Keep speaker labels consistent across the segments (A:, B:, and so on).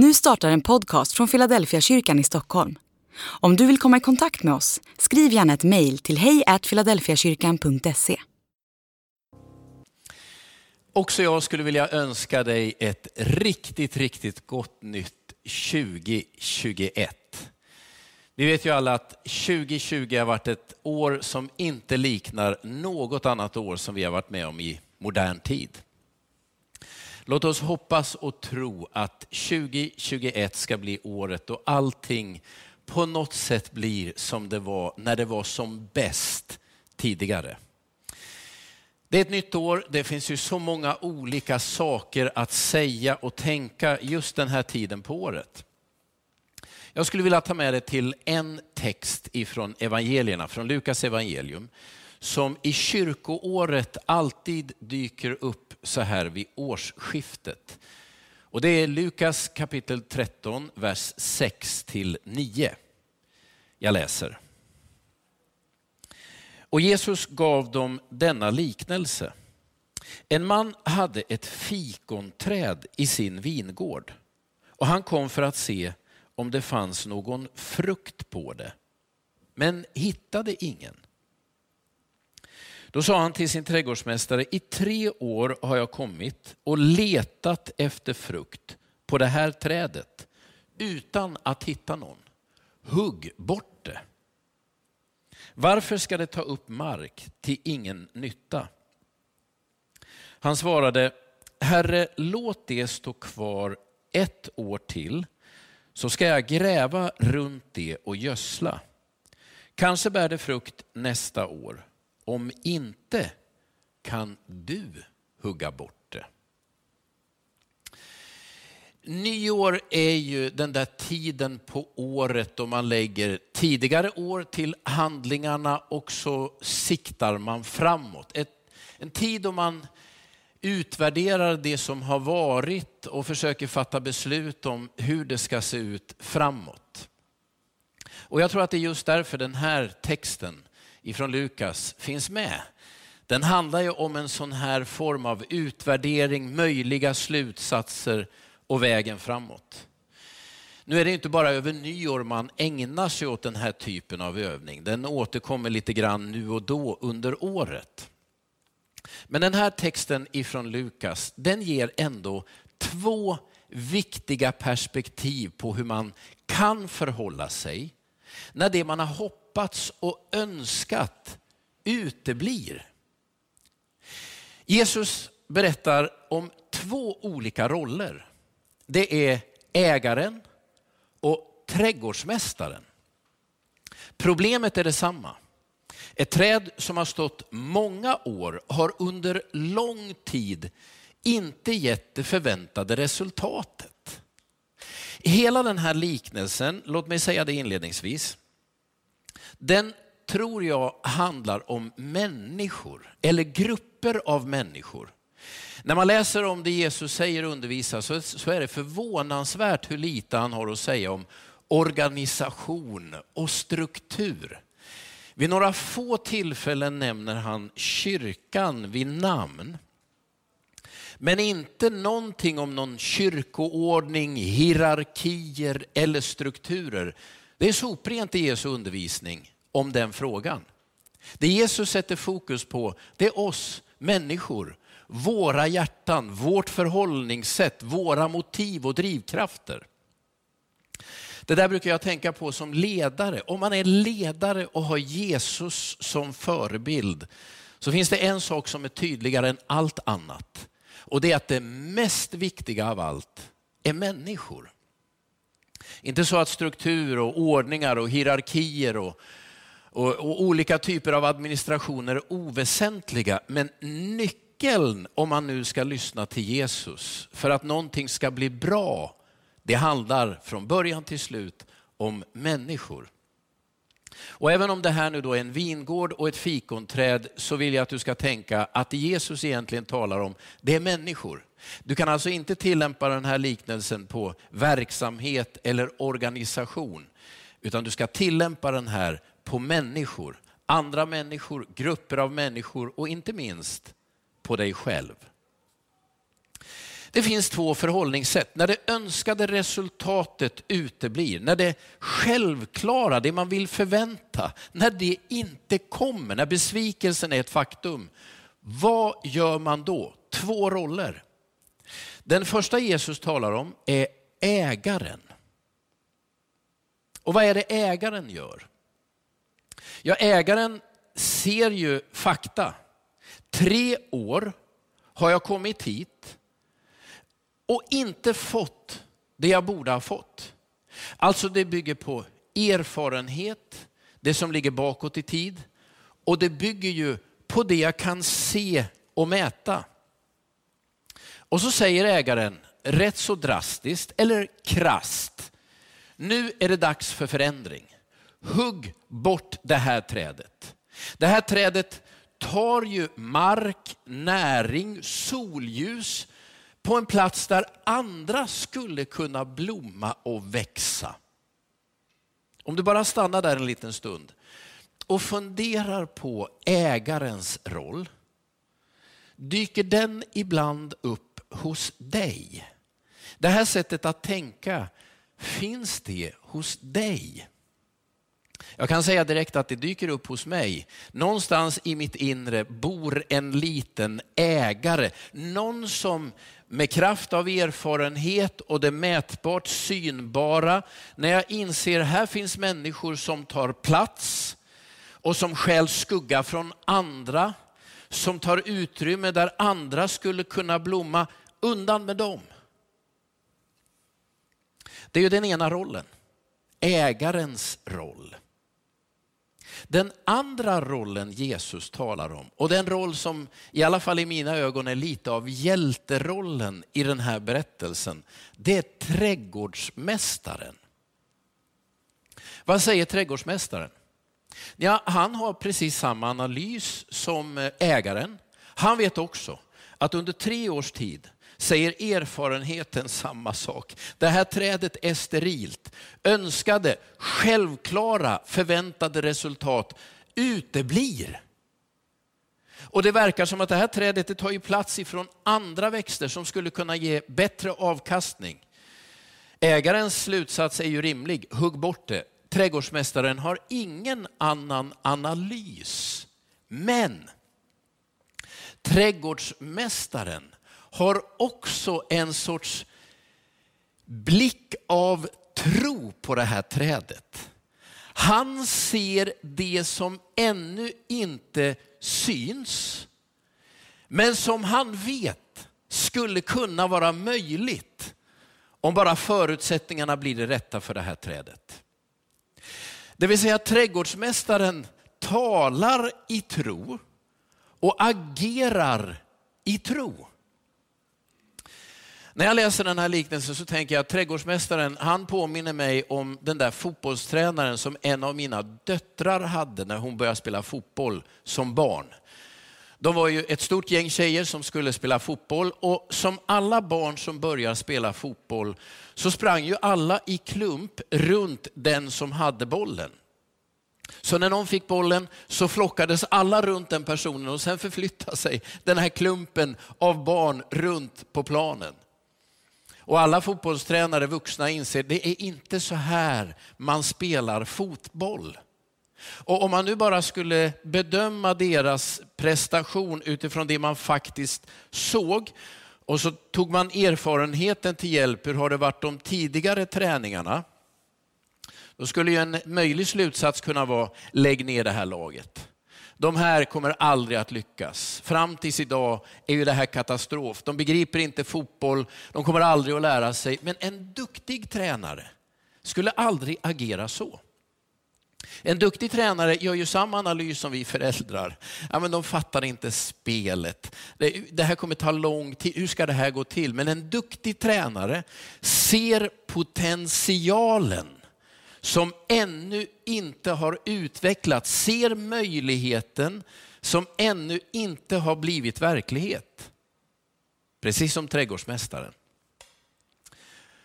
A: Nu startar en podcast från Philadelphia kyrkan i Stockholm. Om du vill komma i kontakt med oss, skriv gärna ett mejl till hejfiladelfiakyrkan.se.
B: Också jag skulle vilja önska dig ett riktigt, riktigt gott nytt 2021. Vi vet ju alla att 2020 har varit ett år som inte liknar något annat år som vi har varit med om i modern tid. Låt oss hoppas och tro att 2021 ska bli året då allting på något sätt blir som det var när det var som bäst tidigare. Det är ett nytt år, det finns ju så många olika saker att säga och tänka just den här tiden på året. Jag skulle vilja ta med dig till en text ifrån evangelierna, från Lukas evangelium, som i kyrkoåret alltid dyker upp så här vid årsskiftet. Och det är Lukas kapitel 13, vers 6 till 9. Jag läser. Och Jesus gav dem denna liknelse. En man hade ett fikonträd i sin vingård och han kom för att se om det fanns någon frukt på det, men hittade ingen. Då sa han till sin trädgårdsmästare, i tre år har jag kommit och letat efter frukt på det här trädet utan att hitta någon. Hugg bort det. Varför ska det ta upp mark till ingen nytta? Han svarade, Herre, låt det stå kvar ett år till, så ska jag gräva runt det och gödsla. Kanske bär det frukt nästa år. Om inte kan du hugga bort det. Nyår är ju den där tiden på året då man lägger tidigare år till handlingarna och så siktar man framåt. Ett, en tid då man utvärderar det som har varit och försöker fatta beslut om hur det ska se ut framåt. Och jag tror att det är just därför den här texten ifrån Lukas finns med. Den handlar ju om en sån här form av utvärdering, möjliga slutsatser och vägen framåt. Nu är det inte bara över nyår man ägnar sig åt den här typen av övning. Den återkommer lite grann nu och då under året. Men den här texten ifrån Lukas, den ger ändå två viktiga perspektiv på hur man kan förhålla sig när det man har hoppats och önskat uteblir. Jesus berättar om två olika roller. Det är ägaren och trädgårdsmästaren. Problemet är detsamma. Ett träd som har stått många år har under lång tid inte gett det förväntade resultatet. Hela den här liknelsen, låt mig säga det inledningsvis, den tror jag handlar om människor eller grupper av människor. När man läser om det Jesus säger och undervisar så, så är det förvånansvärt hur lite han har att säga om organisation och struktur. Vid några få tillfällen nämner han kyrkan vid namn. Men inte någonting om någon kyrkoordning, hierarkier eller strukturer. Det är soprent i Jesu undervisning om den frågan. Det Jesus sätter fokus på, det är oss människor, våra hjärtan, vårt förhållningssätt, våra motiv och drivkrafter. Det där brukar jag tänka på som ledare. Om man är ledare och har Jesus som förebild så finns det en sak som är tydligare än allt annat. Och det är att det mest viktiga av allt är människor. Inte så att struktur och ordningar och hierarkier och, och, och olika typer av administrationer är oväsentliga, men nyckeln om man nu ska lyssna till Jesus för att någonting ska bli bra det handlar från början till slut om människor. Och även om det här nu då är en vingård och ett fikonträd så vill jag att du ska tänka att det Jesus egentligen talar om, det är människor. Du kan alltså inte tillämpa den här liknelsen på verksamhet eller organisation, utan du ska tillämpa den här på människor, andra människor, grupper av människor och inte minst på dig själv. Det finns två förhållningssätt. När det önskade resultatet uteblir, när det självklara, det man vill förvänta, när det inte kommer, när besvikelsen är ett faktum. Vad gör man då? Två roller. Den första Jesus talar om är ägaren. Och vad är det ägaren gör? Ja, ägaren ser ju fakta. Tre år har jag kommit hit och inte fått det jag borde ha fått. Alltså det bygger på erfarenhet, det som ligger bakåt i tid och det bygger ju på det jag kan se och mäta. Och så säger ägaren rätt så drastiskt eller krast. Nu är det dags för förändring. Hugg bort det här trädet. Det här trädet tar ju mark, näring, solljus på en plats där andra skulle kunna blomma och växa. Om du bara stannar där en liten stund och funderar på ägarens roll, dyker den ibland upp hos dig? Det här sättet att tänka, finns det hos dig? Jag kan säga direkt att det dyker upp hos mig. Någonstans i mitt inre bor en liten ägare. Någon som med kraft av erfarenhet och det mätbart synbara, när jag inser här finns människor som tar plats och som skäl skugga från andra, som tar utrymme där andra skulle kunna blomma, undan med dem. Det är ju den ena rollen, ägarens roll. Den andra rollen Jesus talar om, och den roll som i alla fall i mina ögon är lite av hjälterollen i den här berättelsen, det är trädgårdsmästaren. Vad säger trädgårdsmästaren? Ja, han har precis samma analys som eh, ägaren. Han vet också att under tre års tid säger erfarenheten samma sak. Det här trädet är sterilt. Önskade, självklara, förväntade resultat uteblir. Och det verkar som att det här trädet det tar ju plats ifrån andra växter som skulle kunna ge bättre avkastning. Ägarens slutsats är ju rimlig, hugg bort det. Trädgårdsmästaren har ingen annan analys. Men trädgårdsmästaren har också en sorts blick av tro på det här trädet. Han ser det som ännu inte syns, men som han vet skulle kunna vara möjligt om bara förutsättningarna blir det rätta för det här trädet. Det vill säga trädgårdsmästaren talar i tro och agerar i tro. När jag läser den här liknelsen så tänker jag att trädgårdsmästaren, han påminner mig om den där fotbollstränaren som en av mina döttrar hade när hon började spela fotboll som barn. De var ju ett stort gäng tjejer som skulle spela fotboll och som alla barn som börjar spela fotboll så sprang ju alla i klump runt den som hade bollen. Så när någon fick bollen så flockades alla runt den personen och sen förflyttade sig den här klumpen av barn runt på planen. Och alla fotbollstränare, vuxna, inser att det är inte så här man spelar fotboll. Och om man nu bara skulle bedöma deras prestation utifrån det man faktiskt såg och så tog man erfarenheten till hjälp, hur har det varit de tidigare träningarna? Då skulle ju en möjlig slutsats kunna vara, lägg ner det här laget. De här kommer aldrig att lyckas. Fram tills idag är ju det här katastrof. De begriper inte fotboll, de kommer aldrig att lära sig. Men en duktig tränare skulle aldrig agera så. En duktig tränare gör ju samma analys som vi föräldrar. Ja, men de fattar inte spelet. Det, det här kommer ta lång tid. Hur ska det här gå till? Men en duktig tränare ser potentialen som ännu inte har utvecklats, ser möjligheten som ännu inte har blivit verklighet. Precis som trädgårdsmästaren.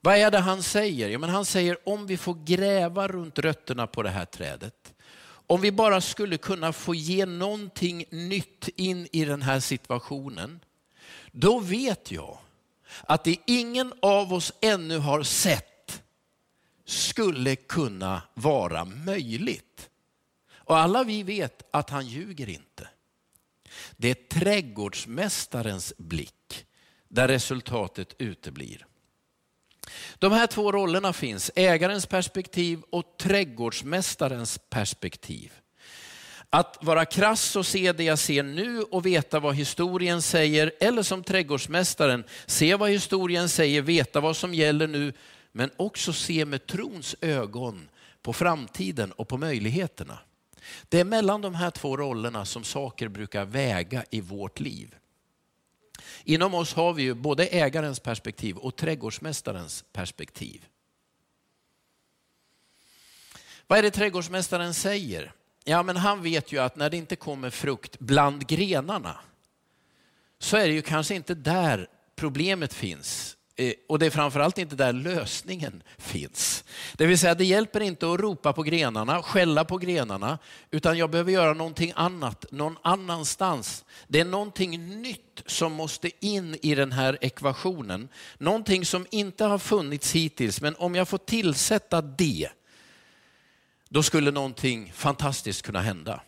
B: Vad är det han säger? Ja, men han säger om vi får gräva runt rötterna på det här trädet, om vi bara skulle kunna få ge någonting nytt in i den här situationen, då vet jag att det ingen av oss ännu har sett skulle kunna vara möjligt. Och alla vi vet att han ljuger inte. Det är trädgårdsmästarens blick där resultatet uteblir. De här två rollerna finns, ägarens perspektiv och trädgårdsmästarens perspektiv. Att vara krass och se det jag ser nu och veta vad historien säger, eller som trädgårdsmästaren, se vad historien säger, veta vad som gäller nu, men också se med trons ögon på framtiden och på möjligheterna. Det är mellan de här två rollerna som saker brukar väga i vårt liv. Inom oss har vi ju både ägarens perspektiv och trädgårdsmästarens perspektiv. Vad är det trädgårdsmästaren säger? Ja, men han vet ju att när det inte kommer frukt bland grenarna så är det ju kanske inte där problemet finns. Eh, och det är framförallt inte där lösningen finns. Det vill säga, det hjälper inte att ropa på grenarna, skälla på grenarna, utan jag behöver göra någonting annat någon annanstans. Det är någonting nytt som måste in i den här ekvationen. Någonting som inte har funnits hittills, men om jag får tillsätta det, då skulle någonting fantastiskt kunna hända.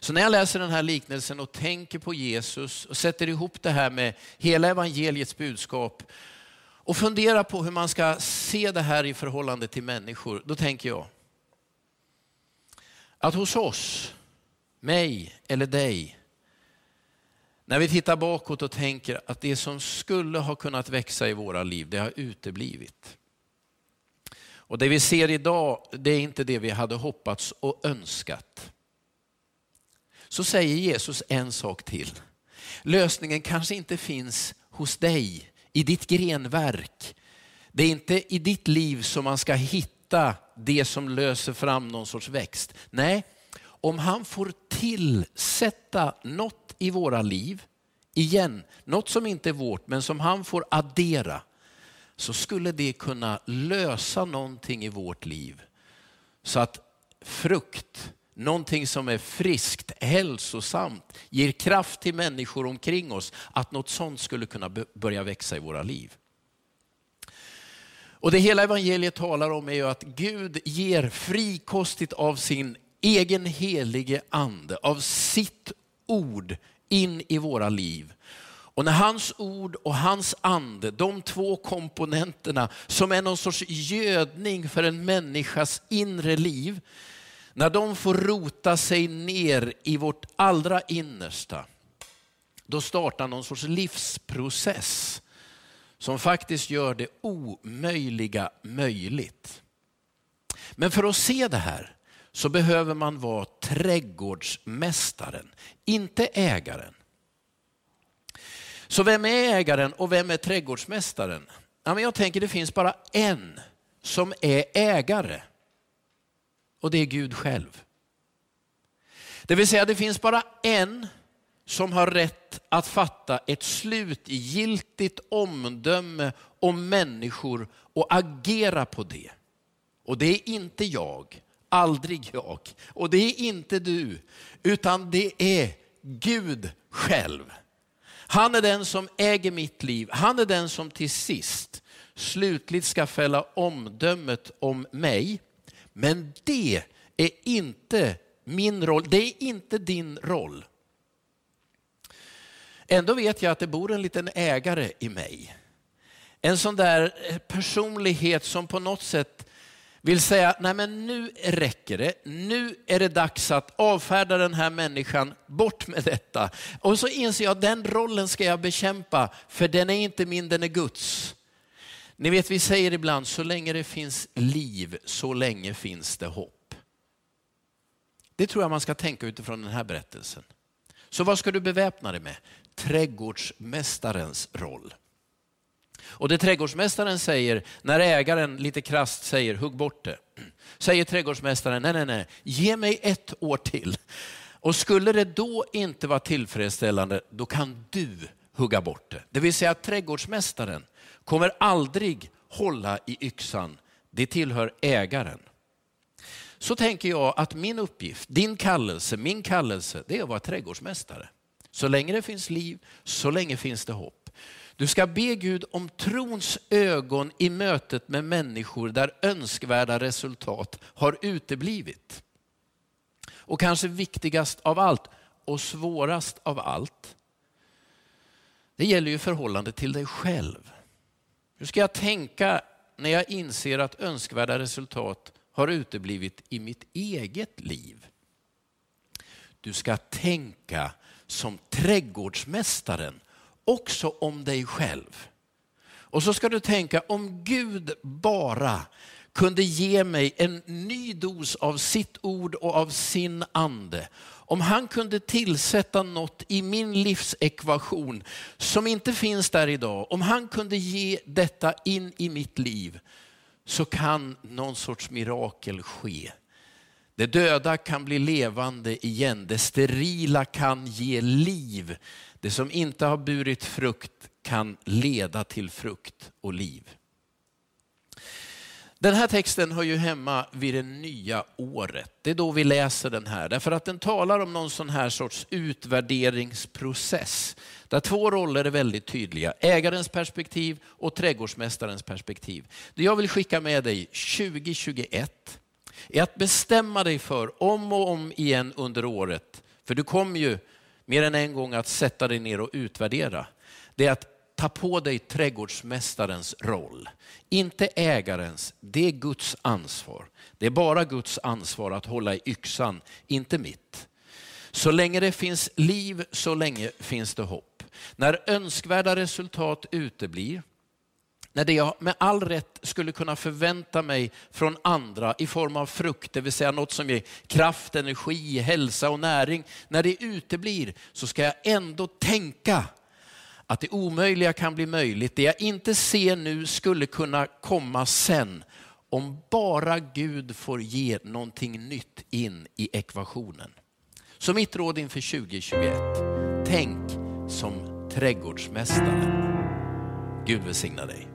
B: Så när jag läser den här liknelsen och tänker på Jesus och sätter ihop det här med hela evangeliets budskap och funderar på hur man ska se det här i förhållande till människor, då tänker jag att hos oss, mig eller dig, när vi tittar bakåt och tänker att det som skulle ha kunnat växa i våra liv, det har uteblivit. Och det vi ser idag, det är inte det vi hade hoppats och önskat. Så säger Jesus en sak till. Lösningen kanske inte finns hos dig, i ditt grenverk. Det är inte i ditt liv som man ska hitta det som löser fram någon sorts växt. Nej, om han får tillsätta något i våra liv, igen, något som inte är vårt, men som han får addera, så skulle det kunna lösa någonting i vårt liv. Så att frukt, någonting som är friskt, hälsosamt, ger kraft till människor omkring oss, att något sånt skulle kunna börja växa i våra liv. Och Det hela evangeliet talar om är ju att Gud ger frikostigt av sin egen helige ande, av sitt ord in i våra liv. Och när hans ord och hans ande, de två komponenterna som är någon sorts gödning för en människas inre liv, när de får rota sig ner i vårt allra innersta, då startar någon sorts livsprocess som faktiskt gör det omöjliga möjligt. Men för att se det här så behöver man vara trädgårdsmästaren, inte ägaren. Så vem är ägaren och vem är trädgårdsmästaren? Ja, men jag tänker det finns bara en som är ägare och det är Gud själv. Det vill säga det finns bara en som har rätt att fatta ett slutgiltigt omdöme om människor och agera på det. Och det är inte jag, aldrig jag. Och det är inte du, utan det är Gud själv. Han är den som äger mitt liv. Han är den som till sist slutligt ska fälla omdömet om mig. Men det är inte min roll, det är inte din roll. Ändå vet jag att det bor en liten ägare i mig. En sån där eh, personlighet som på något sätt vill säga, nej men nu räcker det. Nu är det dags att avfärda den här människan, bort med detta. Och så inser jag att den rollen ska jag bekämpa, för den är inte min, den är Guds. Ni vet, vi säger ibland, så länge det finns liv, så länge finns det hopp. Det tror jag man ska tänka utifrån den här berättelsen. Så vad ska du beväpna dig med? Trädgårdsmästarens roll. Och det trädgårdsmästaren säger, när ägaren lite krast säger hugg bort det, säger trädgårdsmästaren nej, nej, nej, ge mig ett år till. Och skulle det då inte vara tillfredsställande, då kan du hugga bort det. Det vill säga att trädgårdsmästaren kommer aldrig hålla i yxan, det tillhör ägaren. Så tänker jag att min uppgift, din kallelse, min kallelse, det är att vara trädgårdsmästare. Så länge det finns liv, så länge finns det hopp. Du ska be Gud om trons ögon i mötet med människor där önskvärda resultat har uteblivit. Och kanske viktigast av allt och svårast av allt, det gäller ju förhållandet till dig själv. Hur ska jag tänka när jag inser att önskvärda resultat har uteblivit i mitt eget liv? Du ska tänka som trädgårdsmästaren också om dig själv. Och så ska du tänka om Gud bara kunde ge mig en ny dos av sitt ord och av sin ande. Om han kunde tillsätta något i min livsekvation som inte finns där idag, om han kunde ge detta in i mitt liv så kan någon sorts mirakel ske. Det döda kan bli levande igen, det sterila kan ge liv. Det som inte har burit frukt kan leda till frukt och liv. Den här texten hör ju hemma vid det nya året. Det är då vi läser den här, därför att den talar om någon sån här sorts utvärderingsprocess. Där två roller är väldigt tydliga, ägarens perspektiv och trädgårdsmästarens perspektiv. Det jag vill skicka med dig 2021 är att bestämma dig för om och om igen under året, för du kommer ju mer än en gång att sätta dig ner och utvärdera. Det är att ta på dig trädgårdsmästarens roll. Inte ägarens, det är Guds ansvar. Det är bara Guds ansvar att hålla i yxan, inte mitt. Så länge det finns liv, så länge finns det hopp. När önskvärda resultat uteblir, när det jag med all rätt skulle kunna förvänta mig från andra i form av frukt, det vill säga något som ger kraft, energi, hälsa och näring. När det uteblir så ska jag ändå tänka att det omöjliga kan bli möjligt. Det jag inte ser nu skulle kunna komma sen. Om bara Gud får ge någonting nytt in i ekvationen. Så mitt råd inför 2021, tänk som trädgårdsmästaren. Gud välsigna dig.